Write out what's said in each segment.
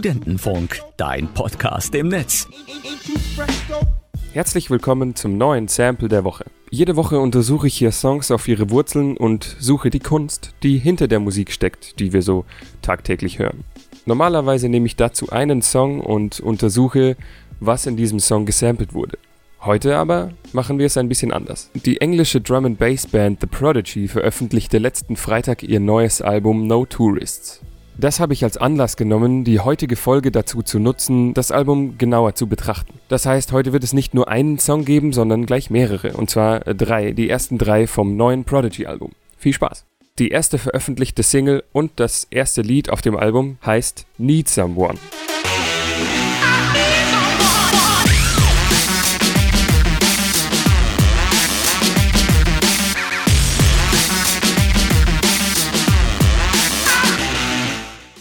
Studentenfunk, dein Podcast im Netz. Herzlich willkommen zum neuen Sample der Woche. Jede Woche untersuche ich hier Songs auf ihre Wurzeln und suche die Kunst, die hinter der Musik steckt, die wir so tagtäglich hören. Normalerweise nehme ich dazu einen Song und untersuche, was in diesem Song gesampelt wurde. Heute aber machen wir es ein bisschen anders. Die englische Drum and Bass Band The Prodigy veröffentlichte letzten Freitag ihr neues Album No Tourists. Das habe ich als Anlass genommen, die heutige Folge dazu zu nutzen, das Album genauer zu betrachten. Das heißt, heute wird es nicht nur einen Song geben, sondern gleich mehrere, und zwar drei, die ersten drei vom neuen Prodigy-Album. Viel Spaß! Die erste veröffentlichte Single und das erste Lied auf dem Album heißt Need Someone.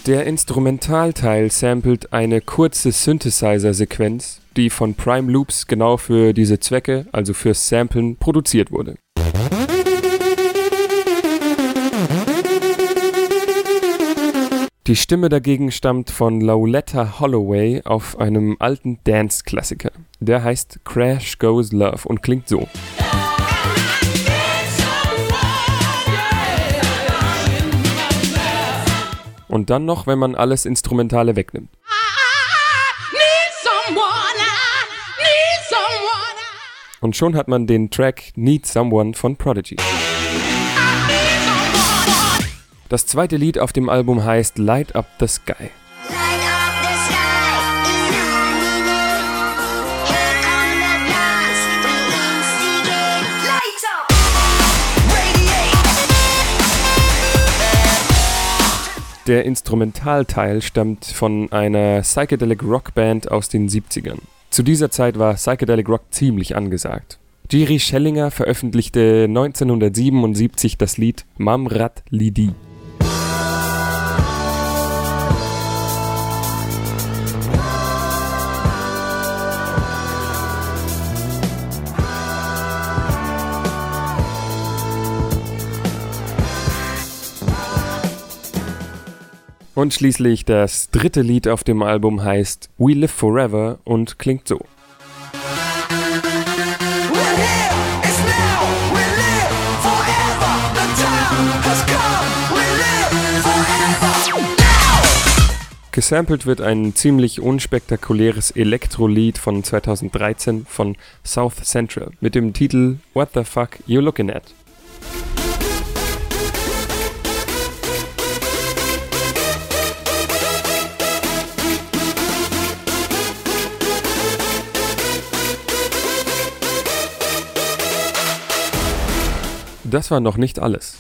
Der Instrumentalteil samplet eine kurze Synthesizer-Sequenz, die von Prime Loops genau für diese Zwecke, also fürs Samplen, produziert wurde. Die Stimme dagegen stammt von Lauletta Holloway auf einem alten Dance-Klassiker. Der heißt Crash Goes Love und klingt so. Und dann noch, wenn man alles Instrumentale wegnimmt. Und schon hat man den Track Need Someone von Prodigy. Das zweite Lied auf dem Album heißt Light Up the Sky. Der Instrumentalteil stammt von einer Psychedelic Rock Band aus den 70ern. Zu dieser Zeit war Psychedelic Rock ziemlich angesagt. Jiri Schellinger veröffentlichte 1977 das Lied Mamrat Lidi. Und schließlich das dritte Lied auf dem Album heißt We Live Forever und klingt so. Gesampelt wird ein ziemlich unspektakuläres Elektro-Lied von 2013 von South Central mit dem Titel What the Fuck You Looking At. Das war noch nicht alles.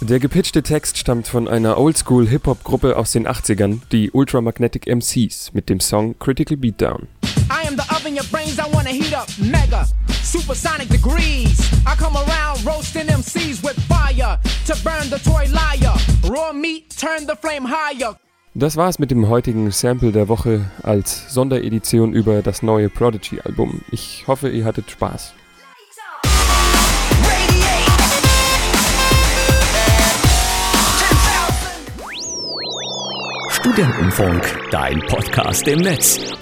Der gepitchte Text stammt von einer Oldschool-Hip-Hop-Gruppe aus den 80ern, die Ultramagnetic MCs, mit dem Song Critical Beatdown. I am the oven your brains I wanna heat up mega supersonic degrees I come around roasting MCs with fire to burn the toy liar raw meat turn the flame higher das war's mit dem heutigen Sample der Woche als Sonderedition über das neue Prodigy-Album. Ich hoffe, ihr hattet Spaß. Studentenfunk, dein Podcast im Netz.